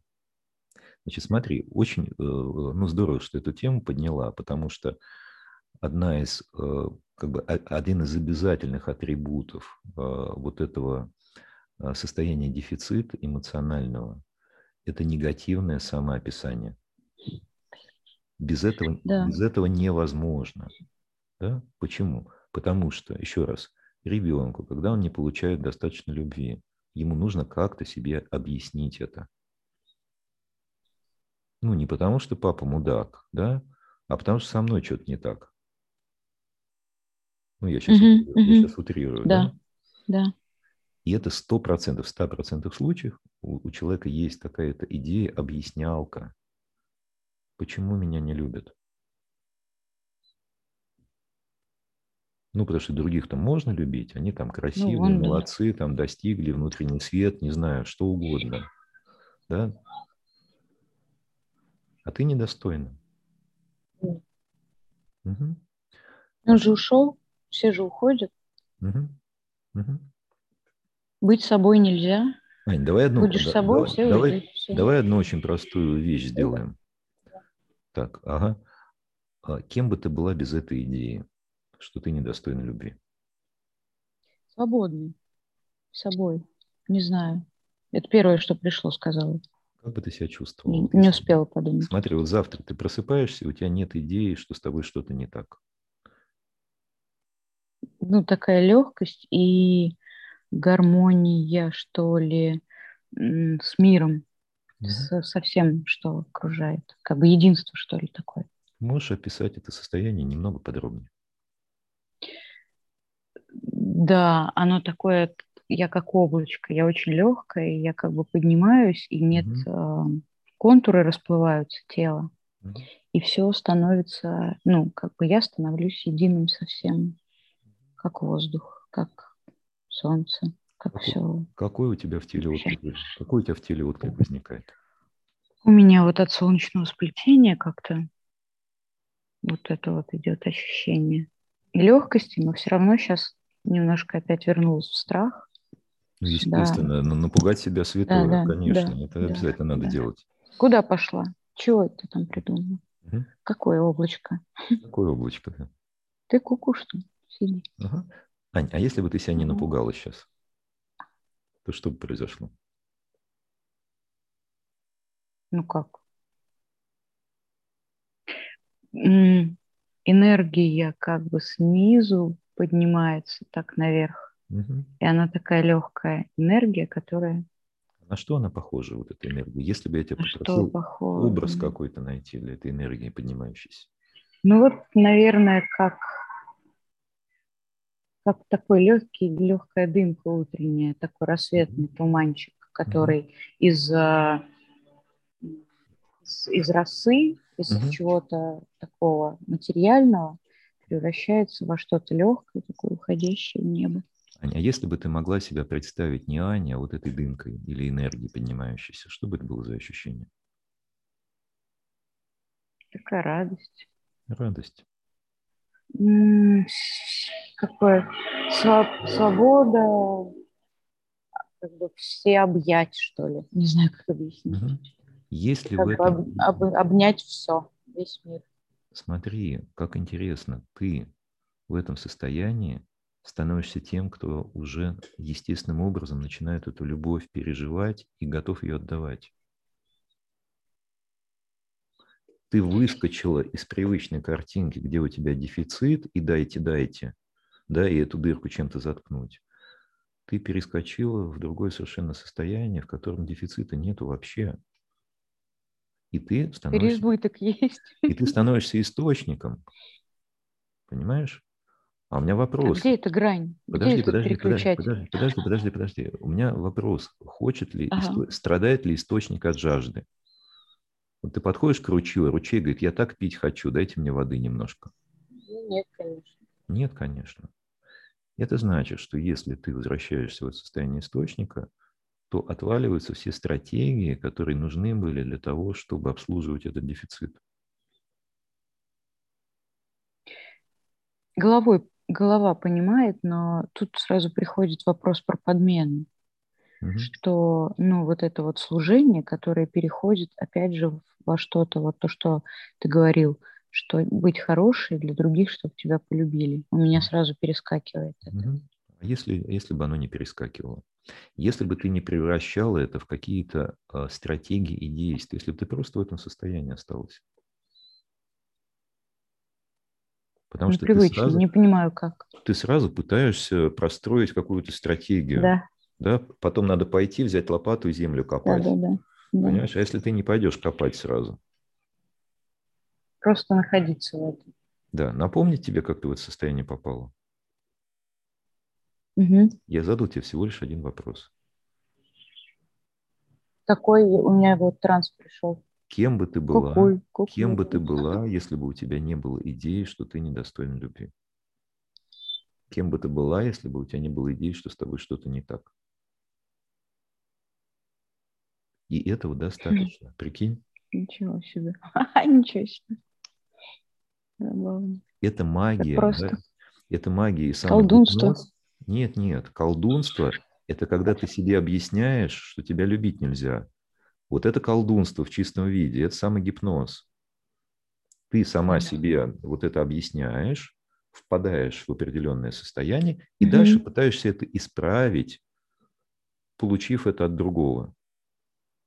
Значит, смотри, очень э, ну, здорово, что эту тему подняла, потому что одна из, э, как бы, один из обязательных атрибутов э, вот этого состояния дефицита эмоционального – это негативное самоописание. Без этого, да. без этого невозможно. Да? Почему? Потому что, еще раз, ребенку, когда он не получает достаточно любви, ему нужно как-то себе объяснить это. Ну, не потому, что папа мудак, да, а потому, что со мной что-то не так. Ну, я сейчас, угу, утрирую, угу. я сейчас утрирую. Да, да. да. И это сто процентов, в ста процентах случаев у, у человека есть какая-то идея, объяснялка. Почему меня не любят? Ну, потому что других-то можно любить, они там красивые, ну, он, молодцы, там достигли внутренний свет, не знаю, что угодно. Да? а ты недостойна. Угу. Он же ушел, все же уходят. Угу. Угу. Быть собой нельзя. Ань, давай одну, Будешь да, собой, давай, все давай, уйдет, все. давай одну очень простую вещь сделаем. Так, ага. А кем бы ты была без этой идеи, что ты недостойна любви? Свободной. Собой. Не знаю. Это первое, что пришло, сказала. Как бы ты себя чувствовал? Не, не успела подумать. Смотри, вот завтра ты просыпаешься, у тебя нет идеи, что с тобой что-то не так. Ну, такая легкость и гармония, что ли, с миром, mm со, со всем, что окружает. Как бы единство, что ли, такое. Можешь описать это состояние немного подробнее? Да, оно такое я как облачко, я очень легкая, я как бы поднимаюсь, и нет, mm-hmm. э, контуры расплываются тела, mm-hmm. и все становится, ну, как бы я становлюсь единым совсем, как воздух, как солнце, как какой, все. Какой у тебя в теле отклик, какой у тебя в теле отклик возникает? У меня вот от солнечного сплетения как-то вот это вот идет ощущение легкости, но все равно сейчас немножко опять вернулась в страх. Ну, естественно, да. напугать себя святое, да, да, конечно, да, это да, обязательно надо да. делать. Куда пошла? Чего ты там придумал? Угу. Какое облачко? Какое облачко? Ты куку что? Сиди. Ага. Ань, а если бы ты себя не напугала сейчас, то что бы произошло? Ну как? Энергия как бы снизу поднимается так наверх Угу. И она такая легкая энергия, которая... На что она похожа, вот эта энергия? Если бы я тебя попросил образ какой-то найти для этой энергии поднимающейся. Ну вот, наверное, как, как такой легкий, легкая дымка утренняя, такой рассветный туманчик, который из, из, из росы, из mm чего-то такого материального превращается во что-то легкое, такое уходящее в небо. Аня, а если бы ты могла себя представить не Аней, а вот этой дымкой или энергией поднимающейся, что бы это было за ощущение? Такая радость. Радость. Какое свобода, как бы все объять, что ли. Не знаю, как объяснить. Угу. Если как в этом... об, об, обнять все, весь мир. Смотри, как интересно, ты в этом состоянии становишься тем, кто уже естественным образом начинает эту любовь переживать и готов ее отдавать. Ты выскочила из привычной картинки, где у тебя дефицит, и дайте, дайте, да, и эту дырку чем-то заткнуть. Ты перескочила в другое совершенно состояние, в котором дефицита нету вообще. И ты становишься... Есть. И ты становишься источником. Понимаешь? А у меня вопрос. А где эта грань? Подожди, где подожди, подожди, подожди, подожди, подожди, подожди. У меня вопрос. Хочет ли, ага. исто... страдает ли источник от жажды? Вот ты подходишь к ручью, ручей говорит, я так пить хочу, дайте мне воды немножко. Нет, конечно. Нет, конечно. Это значит, что если ты возвращаешься в это состояние источника, то отваливаются все стратегии, которые нужны были для того, чтобы обслуживать этот дефицит. Головой, голова понимает, но тут сразу приходит вопрос про подмену. Угу. Что, ну, вот это вот служение, которое переходит, опять же, во что-то, вот то, что ты говорил, что быть хорошей для других, чтобы тебя полюбили. У меня сразу перескакивает это. А если, если бы оно не перескакивало? Если бы ты не превращала это в какие-то э, стратегии и действия, если бы ты просто в этом состоянии осталась. Потому что ты сразу, не понимаю как. Ты сразу пытаешься простроить какую-то стратегию. Да. Да. Потом надо пойти, взять лопату и землю копать. Да, да, да. Понимаешь? А если ты не пойдешь копать сразу? Просто находиться в этом. Да. Напомнить тебе, как ты в это состояние попала? Угу. Я задал тебе всего лишь один вопрос. Такой у меня вот транс пришел. Кем бы ты была, какой, какой кем бы ты была, если бы у тебя не было идеи, что ты недостойна любви? Кем бы ты была, если бы у тебя не было идеи, что с тобой что-то не так? И этого достаточно. Прикинь? Ничего себе. Ничего себе. Это магия. Это, просто... да? это магия. И Колдунство. Гипноз. Нет, нет. Колдунство – это когда ты себе объясняешь, что тебя любить нельзя. Вот это колдунство в чистом виде, это самый гипноз. Ты сама себе вот это объясняешь, впадаешь в определенное состояние и mm дальше пытаешься это исправить, получив это от другого.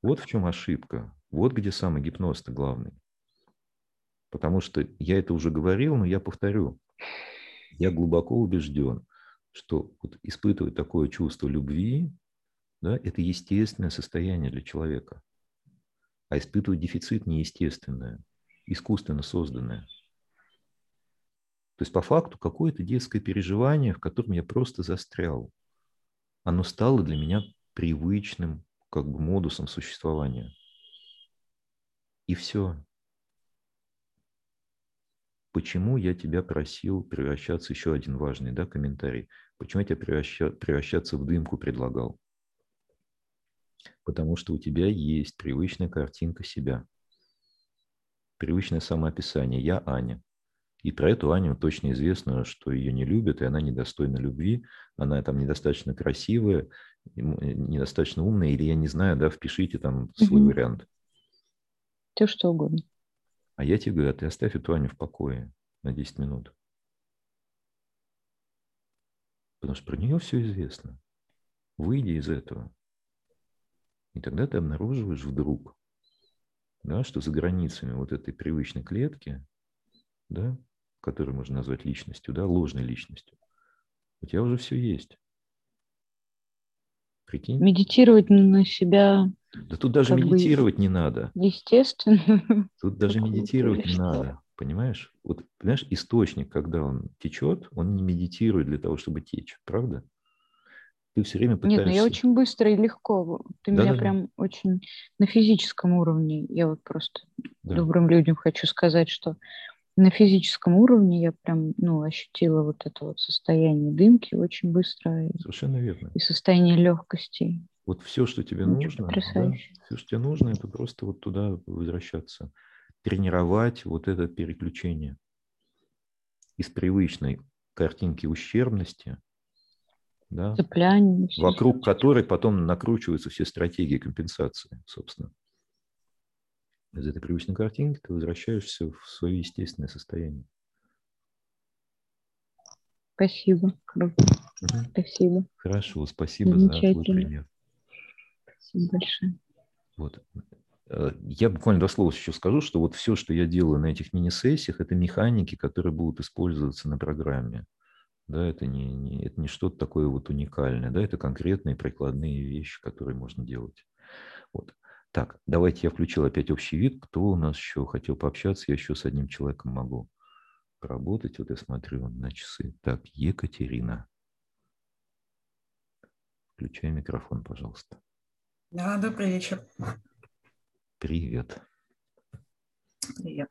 Вот в чем ошибка. Вот где самый гипноз-то главный. Потому что я это уже говорил, но я повторю. Я глубоко убежден, что вот испытывать такое чувство любви, да, это естественное состояние для человека. А испытывать дефицит неестественное, искусственно созданное. То есть по факту какое-то детское переживание, в котором я просто застрял. Оно стало для меня привычным как бы модусом существования. И все. Почему я тебя просил превращаться, еще один важный да, комментарий, почему я тебя превраща, превращаться в дымку предлагал? Потому что у тебя есть привычная картинка себя, привычное самоописание. Я Аня. И про эту Аню точно известно, что ее не любят, и она недостойна любви, она там недостаточно красивая, недостаточно умная, или я не знаю, да, впишите там свой угу. вариант. Все что угодно. А я тебе говорю, а ты оставь эту Аню в покое на 10 минут. Потому что про нее все известно. Выйди из этого. И тогда ты обнаруживаешь вдруг, да, что за границами вот этой привычной клетки, да, которую можно назвать личностью, да, ложной личностью, у тебя уже все есть. Прикинь? Медитировать на себя да тут даже медитировать не надо. Естественно. Тут даже медитировать не надо. Понимаешь? Вот, понимаешь, источник, когда он течет, он не медитирует для того, чтобы течь, правда? Ты все время пытаешься... Нет, ну я очень быстро и легко. Ты да, меня да, прям да. очень на физическом уровне. Я вот просто да. добрым людям хочу сказать, что на физическом уровне я прям, ну, ощутила вот это вот состояние дымки очень быстро. Совершенно верно. И состояние легкости. Вот все, что тебе Очень нужно, да, все, что тебе нужно, это просто вот туда возвращаться, тренировать вот это переключение из привычной картинки ущербности, да, Цепляние, вокруг которой потом накручиваются все стратегии компенсации, собственно. Из этой привычной картинки ты возвращаешься в свое естественное состояние. Спасибо. Круто. Угу. Спасибо. Хорошо, спасибо за твой пример. Спасибо большое. Вот. Э, я буквально до слова еще скажу, что вот все, что я делаю на этих мини-сессиях, это механики, которые будут использоваться на программе. Да, это не, не, это не что-то такое вот уникальное, да, это конкретные прикладные вещи, которые можно делать. Вот. Так, давайте я включил опять общий вид. Кто у нас еще хотел пообщаться? Я еще с одним человеком могу поработать. Вот я смотрю на часы. Так, Екатерина. Включай микрофон, пожалуйста. Да, добрый вечер. Привет. Привет.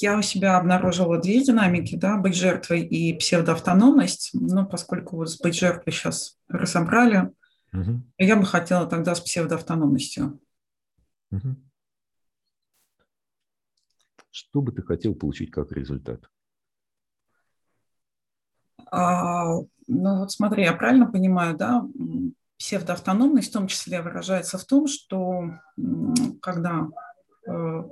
Я у себя обнаружила две динамики, да, быть жертвой и псевдоавтономность. Но поскольку вот с быть жертвой сейчас разобрали, угу. я бы хотела тогда с псевдоавтономностью. Угу. Что бы ты хотел получить как результат? А, ну вот смотри, я правильно понимаю, да, псевдоавтономность в том числе выражается в том, что когда э,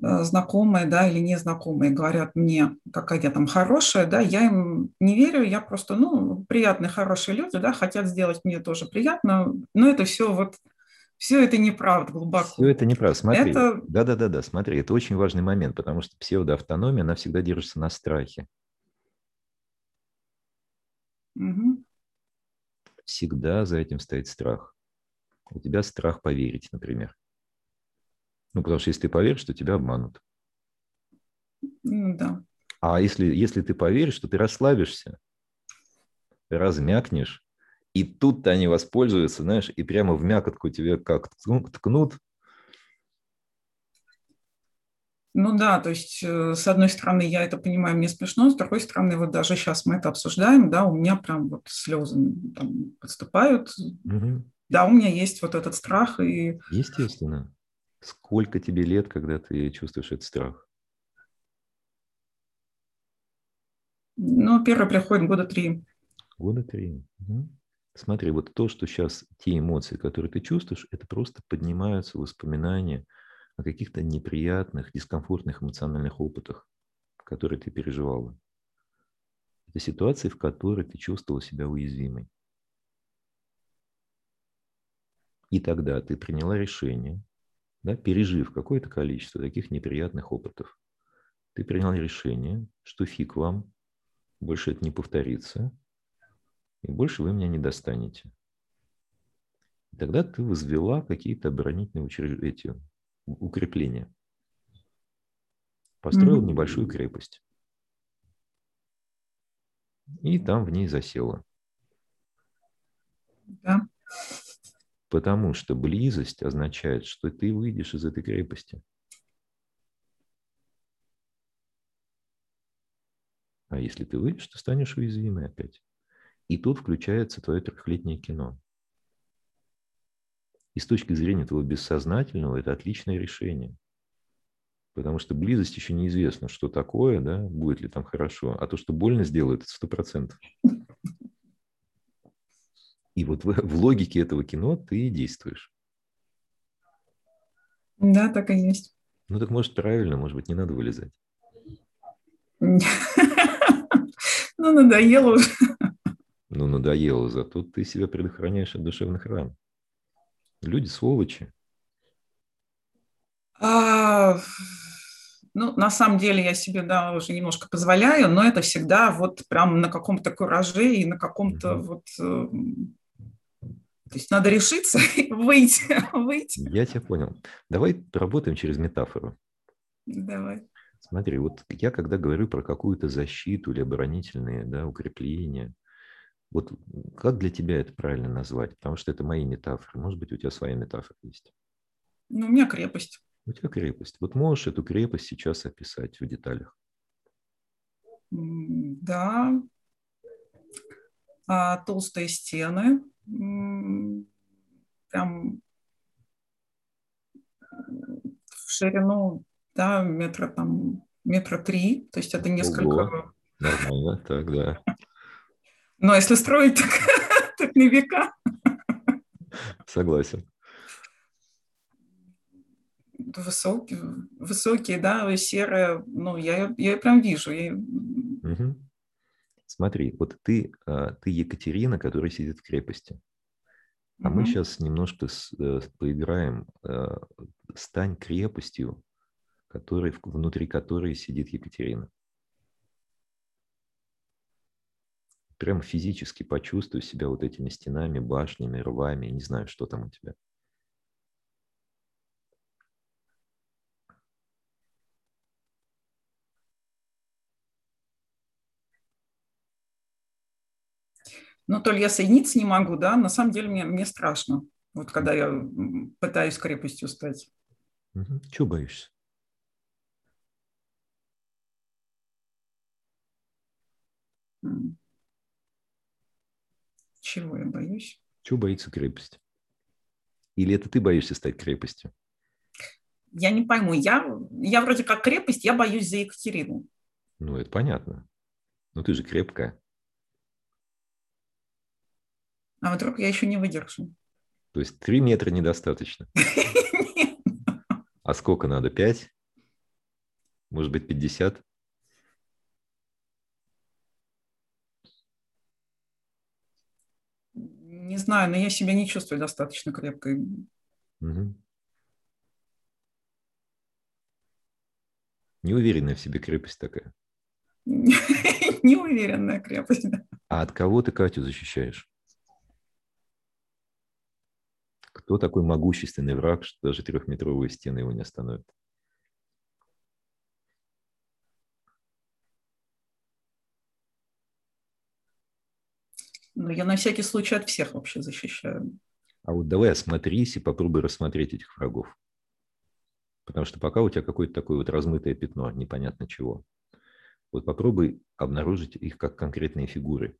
знакомые, да, или незнакомые говорят мне, какая я там хорошая, да, я им не верю, я просто, ну, приятные, хорошие люди, да, хотят сделать мне тоже приятно, но это все вот, все это неправда глубоко. Все это неправда, смотри. Это... Да-да-да, смотри, это очень важный момент, потому что псевдоавтономия, она всегда держится на страхе. Угу всегда за этим стоит страх. У тебя страх поверить, например. Ну, потому что если ты поверишь, то тебя обманут. Ну, да. А если, если ты поверишь, то ты расслабишься, размякнешь, и тут-то они воспользуются, знаешь, и прямо в мякотку тебе как ткнут, Ну да, то есть, э, с одной стороны, я это понимаю, мне смешно, с другой стороны, вот даже сейчас мы это обсуждаем, да, у меня прям вот слезы там подступают. Угу. Да, у меня есть вот этот страх. И... Естественно. Сколько тебе лет, когда ты чувствуешь этот страх? Ну, первый приходит года три. Года три. Угу. Смотри, вот то, что сейчас, те эмоции, которые ты чувствуешь, это просто поднимаются воспоминания – о каких-то неприятных, дискомфортных эмоциональных опытах, которые ты переживала. Это ситуации, в которой ты чувствовала себя уязвимой. И тогда ты приняла решение, да, пережив какое-то количество таких неприятных опытов, ты приняла решение, что фиг вам, больше это не повторится, и больше вы меня не достанете. И тогда ты возвела какие-то оборонительные учреждения, укрепление. Построил mm-hmm. небольшую крепость. И там в ней засела. Да. Потому что близость означает, что ты выйдешь из этой крепости. А если ты выйдешь, то станешь уязвимой опять. И тут включается твое трехлетнее кино. И с точки зрения твоего бессознательного это отличное решение. Потому что близость еще неизвестно, что такое, да, будет ли там хорошо. А то, что больно сделает, это сто процентов. И вот в, в логике этого кино ты действуешь. Да, так и есть. Ну так может правильно, может быть, не надо вылезать. Ну, надоело уже. Ну, надоело, зато ты себя предохраняешь от душевных ран. Люди сволочи. А, ну, на самом деле я себе, да, уже немножко позволяю, но это всегда вот прям на каком-то кураже и на каком-то mm-hmm. вот... То есть надо решиться выйти, выйти. Я тебя понял. Давай поработаем через метафору. Давай. Смотри, вот я когда говорю про какую-то защиту или оборонительные да, укрепления, вот как для тебя это правильно назвать? Потому что это мои метафоры. Может быть, у тебя своя метафора есть? Ну, у меня крепость. У тебя крепость. Вот можешь эту крепость сейчас описать в деталях? Да. А, толстые стены. Прям в ширину, да, метра там, метра три. То есть это несколько... Ого. Нормально, так, да. Но если строить, так, так на века. Согласен. Высокие, высокие, да, серые, ну, я, я прям вижу. Я... Смотри, вот ты, а, ты Екатерина, которая сидит в крепости. А мы сейчас немножко с, э, поиграем. Э, стань крепостью, который, внутри которой сидит Екатерина. Прям физически почувствуй себя вот этими стенами, башнями, рвами, не знаю, что там у тебя. Ну, то ли я соединиться не могу, да, на самом деле мне, мне страшно, вот когда я пытаюсь крепостью стать. Угу. Чего боишься? Чего я боюсь? Чего боится крепость? Или это ты боишься стать крепостью? Я не пойму. Я, я вроде как крепость, я боюсь за Екатерину. Ну, это понятно. Но ты же крепкая. А вдруг я еще не выдержу? То есть три метра недостаточно? А сколько надо? Пять? Может быть, пятьдесят? Не знаю, но я себя не чувствую достаточно крепкой. Угу. Неуверенная в себе крепость такая. Неуверенная крепость, да. А от кого ты Катю защищаешь? Кто такой могущественный враг, что даже трехметровые стены его не остановят? Ну, я на всякий случай от всех вообще защищаю. А вот давай осмотрись и попробуй рассмотреть этих врагов. Потому что пока у тебя какое-то такое вот размытое пятно, непонятно чего. Вот попробуй обнаружить их как конкретные фигуры.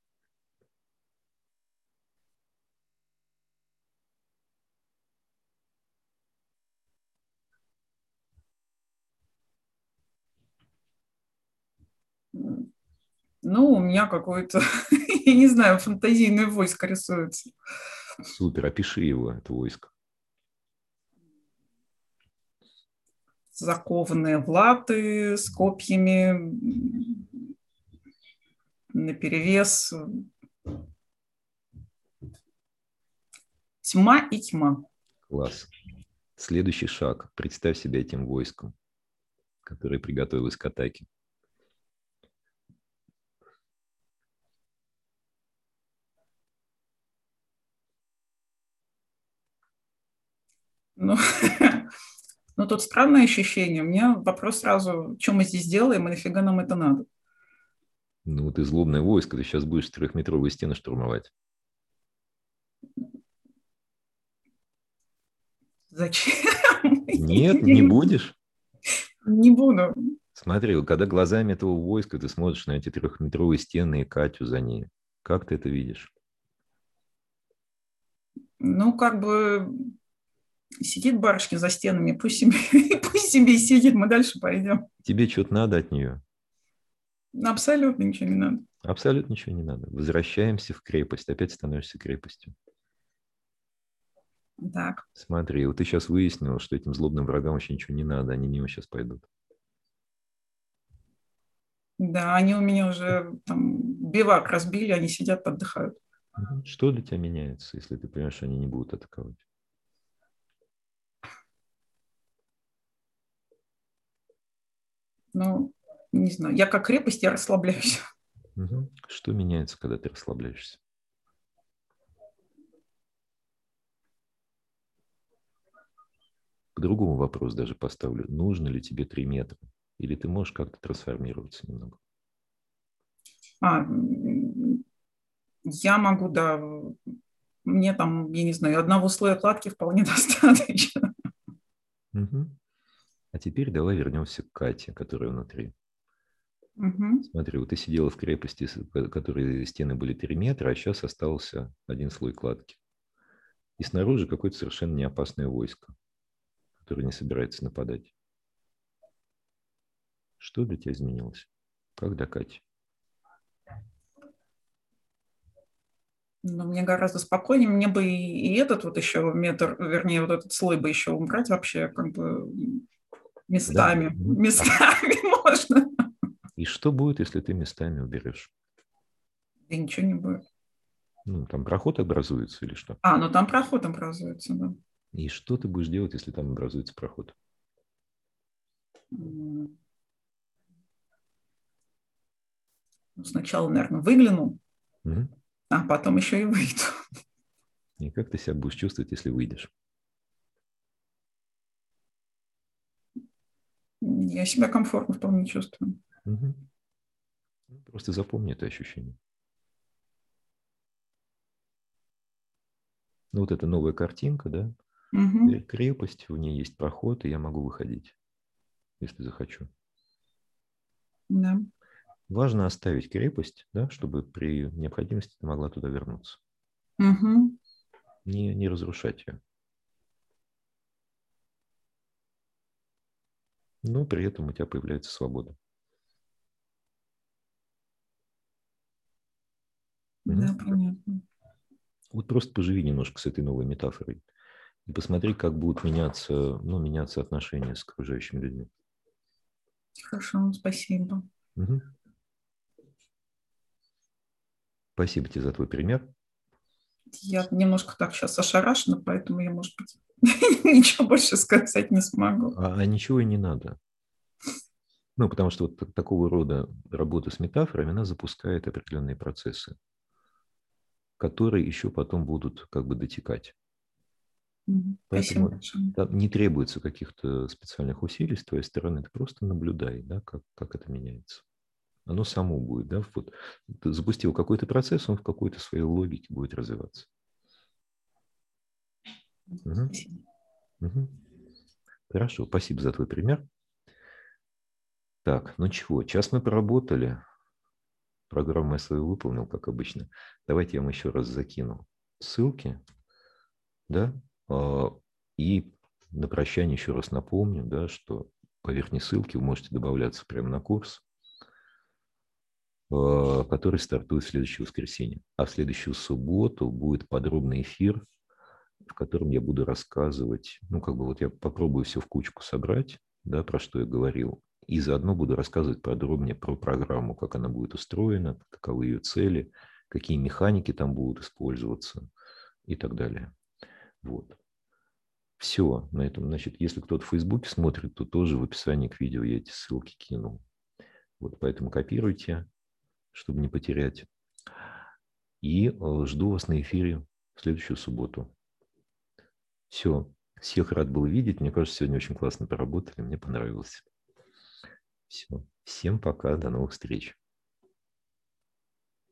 Ну, у меня какое-то, я не знаю, фантазийное войско рисуется. Супер, опиши его, это войско. Закованные в латы с копьями, наперевес. Тьма и тьма. Класс. Следующий шаг. Представь себя этим войском, которое приготовилось к атаке. Ну, ну, тут странное ощущение. У меня вопрос сразу, что мы здесь делаем и нафига нам это надо? Ну, ты злобное войско, ты сейчас будешь трехметровые стены штурмовать. Зачем? Нет, не будешь? Не буду. Смотри, когда глазами этого войска ты смотришь на эти трехметровые стены и Катю за ней, как ты это видишь? Ну, как бы Сидит барышня за стенами, пусть себе, пусть себе сидит, мы дальше пойдем. Тебе что-то надо от нее? Абсолютно ничего не надо. Абсолютно ничего не надо. Возвращаемся в крепость. Опять становишься крепостью. Так. Смотри, вот ты сейчас выяснил, что этим злобным врагам вообще ничего не надо, они мимо сейчас пойдут. Да, они у меня уже там бивак разбили, они сидят, отдыхают. Что для тебя меняется, если ты понимаешь, что они не будут атаковать? Ну, не знаю, я как крепость, я расслабляюсь. Угу. Что меняется, когда ты расслабляешься? По-другому вопрос даже поставлю. Нужно ли тебе три метра? Или ты можешь как-то трансформироваться немного? А, я могу, да. Мне там, я не знаю, одного слоя кладки вполне достаточно. Угу. А теперь давай вернемся к Кате, которая внутри. Угу. Смотри, вот ты сидела в крепости, которой стены были 3 метра, а сейчас остался один слой кладки. И снаружи какое-то совершенно неопасное войско, которое не собирается нападать. Что для тебя изменилось? Как до Кати? Ну, мне гораздо спокойнее. Мне бы и, и этот вот еще метр, вернее, вот этот слой бы еще убрать вообще, как бы Местами. Да. Местами можно. И что будет, если ты местами уберешь? Да ничего не будет. Ну, там проход образуется или что? А, ну там проход образуется, да. И что ты будешь делать, если там образуется проход? Ну, сначала, наверное, выгляну, угу. а потом еще и выйду. И как ты себя будешь чувствовать, если выйдешь? Я себя комфортно вполне чувствую. Угу. Просто запомни это ощущение. Ну, вот эта новая картинка, да? Угу. Крепость, в ней есть проход, и я могу выходить, если захочу. Да. Важно оставить крепость, да, чтобы при необходимости ты могла туда вернуться. Угу. Не, не разрушать ее. Но при этом у тебя появляется свобода. Да, понятно. Вот просто поживи немножко с этой новой метафорой и посмотри, как будут меняться, ну, меняться отношения с окружающими людьми. Хорошо, спасибо. Угу. Спасибо тебе за твой пример. Я немножко так сейчас ошарашена, поэтому я, может быть, ничего больше сказать не смогу. А, а ничего и не надо. Ну, потому что вот такого рода работа с метафорами, она запускает определенные процессы, которые еще потом будут как бы дотекать. Поэтому там не требуется каких-то специальных усилий с твоей стороны, ты просто наблюдай, да, как, как это меняется. Оно само будет, да, вот запустил какой-то процесс, он в какой-то своей логике будет развиваться. Угу. Угу. Хорошо, спасибо за твой пример. Так, ну чего, час мы поработали. Программу я свою выполнил, как обычно. Давайте я вам еще раз закину ссылки, да, а, и на прощание еще раз напомню, да, что по верхней ссылке вы можете добавляться прямо на курс, а, который стартует в следующее воскресенье. А в следующую субботу будет подробный эфир, в котором я буду рассказывать, ну, как бы вот я попробую все в кучку собрать, да, про что я говорил, и заодно буду рассказывать подробнее про программу, как она будет устроена, каковы ее цели, какие механики там будут использоваться и так далее. Вот. Все на этом. Значит, если кто-то в Фейсбуке смотрит, то тоже в описании к видео я эти ссылки кинул. Вот поэтому копируйте, чтобы не потерять. И э, жду вас на эфире в следующую субботу. Все. Всех рад был видеть. Мне кажется, сегодня очень классно поработали. Мне понравилось. Все. Всем пока. До новых встреч.